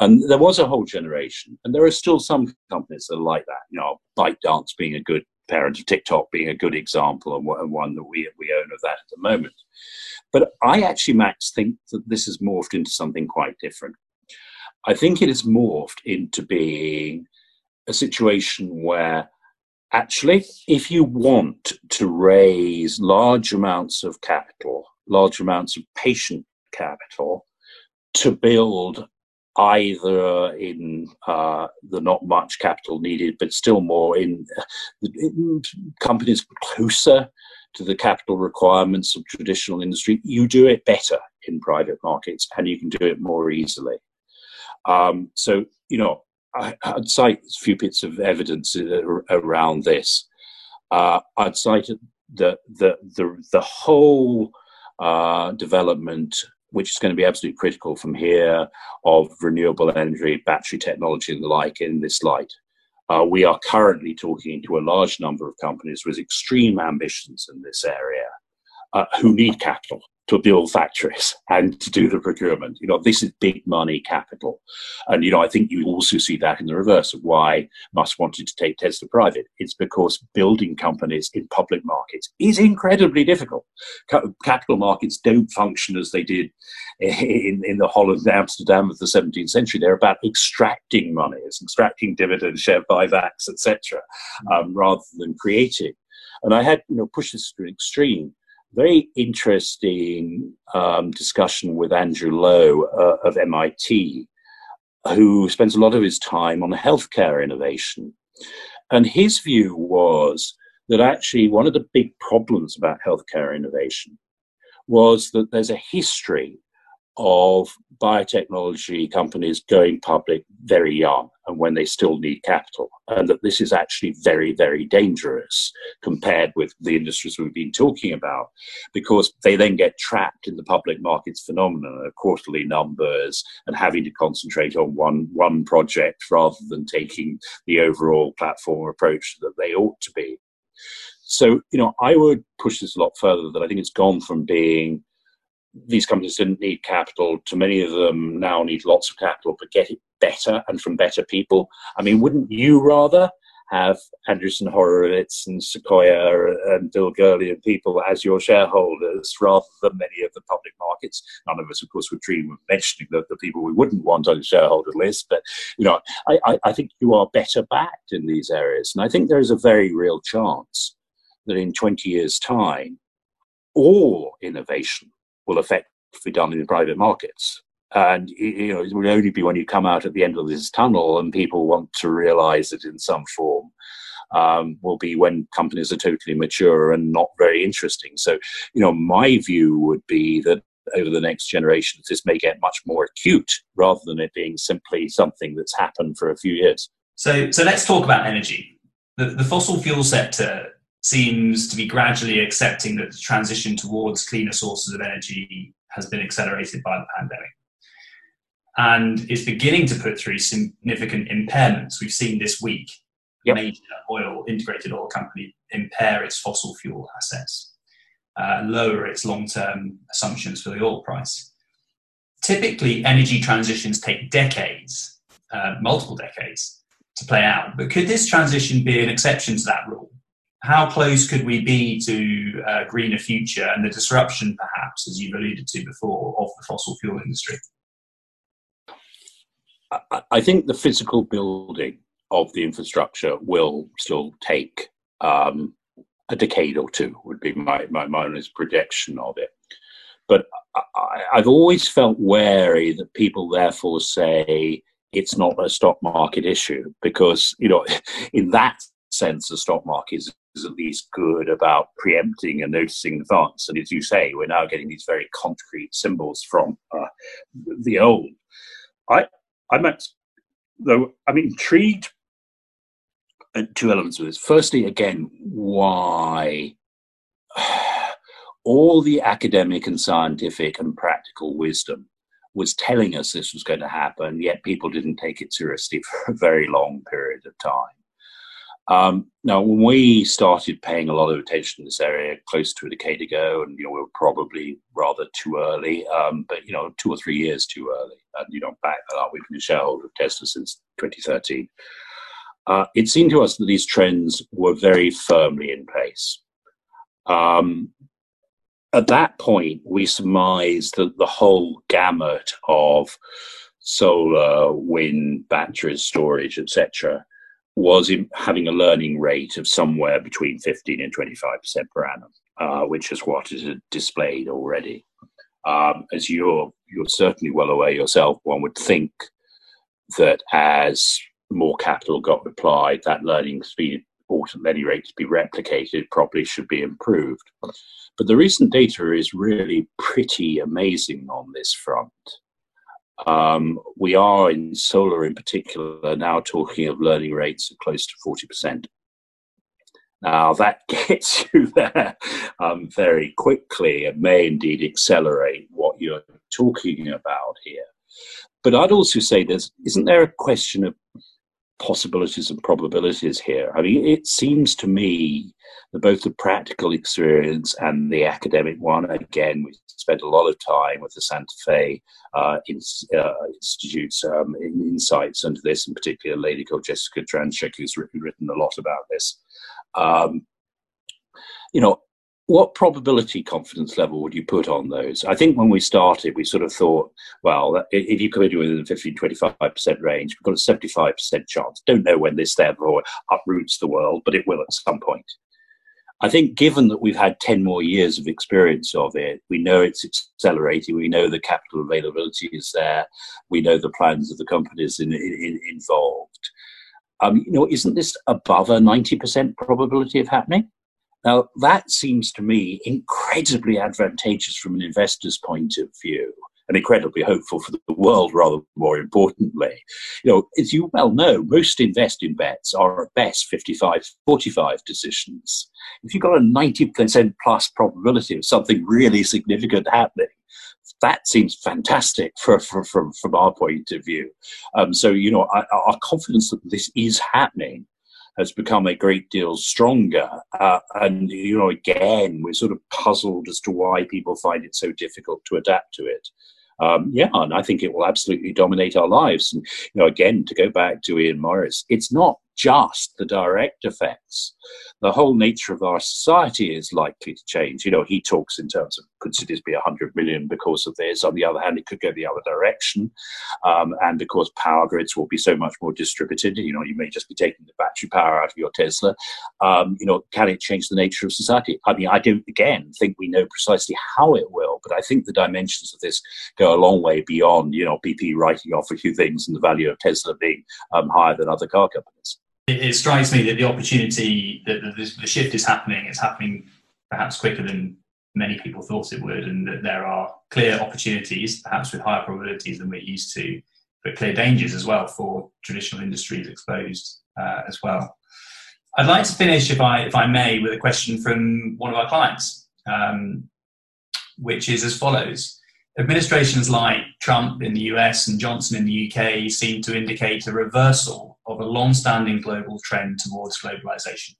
And there was a whole generation, and there are still some companies that are like that. You know, ByteDance being a good parent of TikTok being a good example and one that we, we own of that at the moment. But I actually, Max, think that this has morphed into something quite different. I think it has morphed into being a situation where actually, if you want to raise large amounts of capital, large amounts of patient capital to build either in uh, the not much capital needed, but still more in, in, companies closer to the capital requirements of traditional industry, you do it better in private markets and you can do it more easily. Um, so, you know, I, would cite a few bits of evidence around this. Uh, I'd cite the, the, the, the whole uh, development which is going to be absolutely critical from here of renewable energy, battery technology, and the like in this light. Uh, we are currently talking to a large number of companies with extreme ambitions in this area uh, who need capital to build factories and to do the procurement. You know, this is big money capital. And, you know, I think you also see that in the reverse of why Musk wanted to take Tesla private. It's because building companies in public markets is incredibly difficult. Capital markets don't function as they did in, in the Holland Amsterdam of the 17th century. They're about extracting money, it's extracting dividends, share buybacks, etc., um, rather than creating. And I had, you know, pushed this to an extreme very interesting um, discussion with Andrew Lo uh, of MIT, who spends a lot of his time on healthcare innovation. And his view was that actually one of the big problems about healthcare innovation was that there's a history of biotechnology companies going public very young and when they still need capital, and that this is actually very, very dangerous compared with the industries we've been talking about, because they then get trapped in the public markets phenomenon of quarterly numbers and having to concentrate on one one project rather than taking the overall platform approach that they ought to be. So, you know, I would push this a lot further that I think it's gone from being these companies didn't need capital. To many of them now need lots of capital, but get it better and from better people. I mean, wouldn't you rather have Andreessen Horowitz and Sequoia and Bill Gurley and people as your shareholders rather than many of the public markets? None of us, of course, would dream of mentioning the, the people we wouldn't want on the shareholder list, but you know, I, I, I think you are better backed in these areas, and I think there is a very real chance that in 20 years' time, all innovation will effectively done in private markets. And you know, it will only be when you come out at the end of this tunnel and people want to realize it in some form. Um, will be when companies are totally mature and not very interesting. So, you know, my view would be that over the next generations, this may get much more acute rather than it being simply something that's happened for a few years. So, so let's talk about energy. The, the fossil fuel sector seems to be gradually accepting that the transition towards cleaner sources of energy has been accelerated by the pandemic and is beginning to put through significant impairments. We've seen this week yep. major oil integrated oil company impair its fossil fuel assets, uh, lower its long-term assumptions for the oil price. Typically, energy transitions take decades, uh, multiple decades, to play out. But could this transition be an exception to that rule? How close could we be to a greener future and the disruption, perhaps, as you've alluded to before, of the fossil fuel industry? I think the physical building of the infrastructure will still take um, a decade or two, would be my, my, my honest projection of it. But I, I've always felt wary that people therefore say it's not a stock market issue because, you know, in that sense, the stock market is is at least good about preempting and noticing in advance. And as you say, we're now getting these very concrete symbols from uh, the old. I, I'm at, though, I'm intrigued at two elements of this. Firstly, again, why all the academic and scientific and practical wisdom was telling us this was going to happen, yet people didn't take it seriously for a very long period of time. Um, now, when we started paying a lot of attention to this area close to a decade ago, and you know we were probably rather too early, um, but you know two or three years too early, and you know back that up, we've been a shareholder of Tesla since 2013. Uh, it seemed to us that these trends were very firmly in place. Um, at that point, we surmised that the whole gamut of solar, wind, batteries, storage, etc., was having a learning rate of somewhere between 15 and 25% per annum, uh, which is what it displayed already. Um, as you're, you're certainly well aware yourself, one would think that as more capital got applied, that learning speed or learning rate to be replicated probably should be improved. But the recent data is really pretty amazing on this front. Um, we are in solar in particular now talking of learning rates of close to 40%. Now that gets you there um, very quickly and may indeed accelerate what you're talking about here. But I'd also say there's isn't there a question of possibilities and probabilities here? I mean, it seems to me that both the practical experience and the academic one, again, we spent a lot of time with the Santa Fe uh, in, uh, Institute's um, insights into this, and particularly a lady called Jessika Trancik, who's written, written a lot about this. Um, you know, what probability confidence level would you put on those? I think when we started, we sort of thought, well, if you come in within the 15, 25% range, we've got a 75% chance. Don't know when this therefore uproots the world, but it will at some point. I think given that we've had 10 more years of experience of it, we know it's accelerating, we know the capital availability is there, we know the plans of the companies in, in, involved. Um, you know, isn't this above a 90% probability of happening? Now, that seems to me incredibly advantageous from an investor's point of view and incredibly hopeful for the world, rather more importantly. You know, as you well know, most investing bets are at best 55 45 decisions. If you've got a 90% plus probability of something really significant happening, that seems fantastic for, for, from, from our point of view. Um, so, you know, our confidence that this is happening has become a great deal stronger. Uh, and, you know, again, we're sort of puzzled as to why people find it so difficult to adapt to it. Um, yeah, and I think it will absolutely dominate our lives. And, you know, again, to go back to Ian Morris, it's not just the direct effects. The whole nature of our society is likely to change. You know, he talks in terms of could cities be 100 million because of this. On the other hand, it could go the other direction. Um, and because power grids will be so much more distributed, you know, you may just be taking the battery power out of your Tesla. Um, you know, can it change the nature of society? I mean, I don't, again, think we know precisely how it will, but I think the dimensions of this go a long way beyond, you know, BP writing off a few things and the value of Tesla being um, higher than other car companies it, it strikes me that the opportunity that the, the shift is happening. It's happening perhaps quicker than many people thought it would, and that there are clear opportunities, perhaps with higher probabilities than we're used to, but clear dangers as well for traditional industries exposed uh, as well. I'd like to finish, if I if I may, with a question from one of our clients, um, which is as follows. Administrations like Trump in the US and Johnson in the UK seem to indicate a reversal of a long standing global trend towards globalization.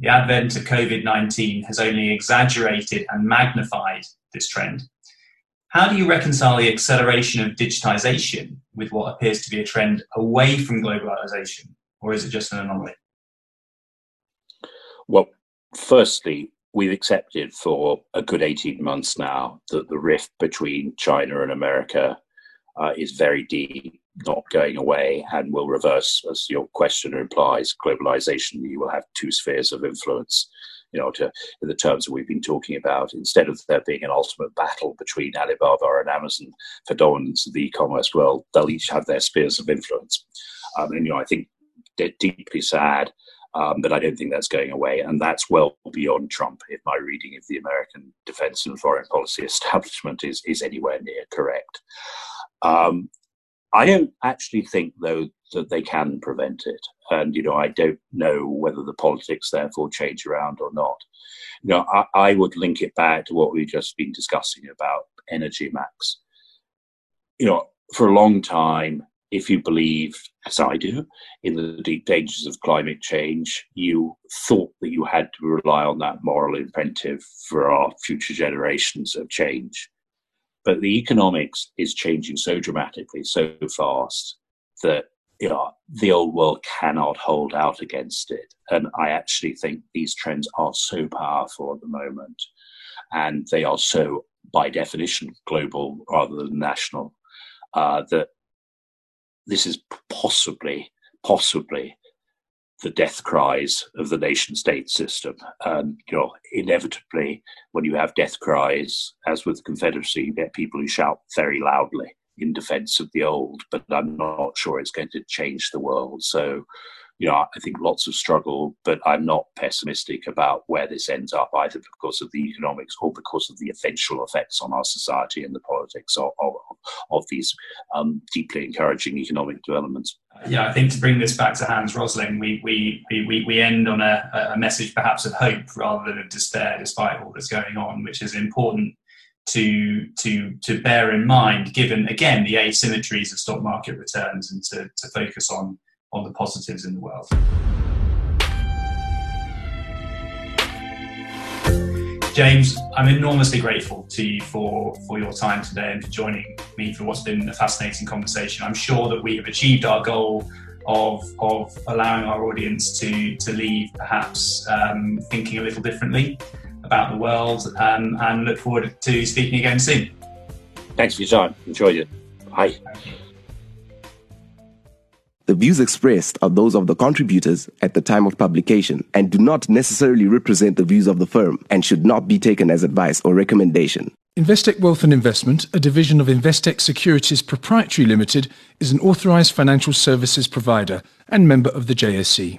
The advent of COVID 19 has only exaggerated and magnified this trend. How do you reconcile the acceleration of digitization with what appears to be a trend away from globalization, or is it just an anomaly? Well, firstly, we've accepted for a good 18 months now that the rift between China and America uh, is very deep, not going away, and will reverse, as your question implies, globalization. You will have two spheres of influence, you know, to in the terms that we've been talking about. Instead of there being an ultimate battle between Alibaba and Amazon for dominance of the e-commerce world, they'll each have their spheres of influence. Um, and you know, I think they're deeply sad um, but I don't think that's going away. And that's well beyond Trump, if my reading of the American defense and foreign policy establishment is, is anywhere near correct. Um, I don't actually think, though, that they can prevent it. And, you know, I don't know whether the politics therefore change around or not. You know, I, I would link it back to what we've just been discussing about energy max. You know, for a long time, if you believe, as I do, in the deep dangers of climate change, you thought that you had to rely on that moral imperative for our future generations of change. But the economics is changing so dramatically, so fast, that you know, the old world cannot hold out against it. And I actually think these trends are so powerful at the moment. And they are so, by definition, global rather than national, uh, that this is possibly, possibly the death cries of the nation state system. And, you know, inevitably, when you have death cries, as with the Confederacy, you get people who shout very loudly. in defense of the old, but I'm not sure it's going to change the world. So, you know, I think lots of struggle, but I'm not pessimistic about where this ends up, either because of the economics or because of the eventual effects on our society and the politics of, of, of these um, deeply encouraging economic developments. Yeah, I think to bring this back to Hans Rosling, we, we, we, we end on a, a message perhaps of hope rather than of despair, despite all that's going on, which is important to to to bear in mind, given again the asymmetries of stock market returns, and to, to focus on on the positives in the world. James, I'm enormously grateful to you for, for your time today and for joining me for what's been a fascinating conversation. I'm sure that we have achieved our goal of, of allowing our audience to, to leave perhaps um, thinking a little differently about the world um, and look forward to speaking again soon. Thanks for your time. Enjoyed it. Bye. The views expressed are those of the contributors at the time of publication and do not necessarily represent the views of the firm and should not be taken as advice or recommendation. Investec Wealth and Investment, a division of Investec Securities Proprietary Limited, is an authorized financial services provider and member of the JSE.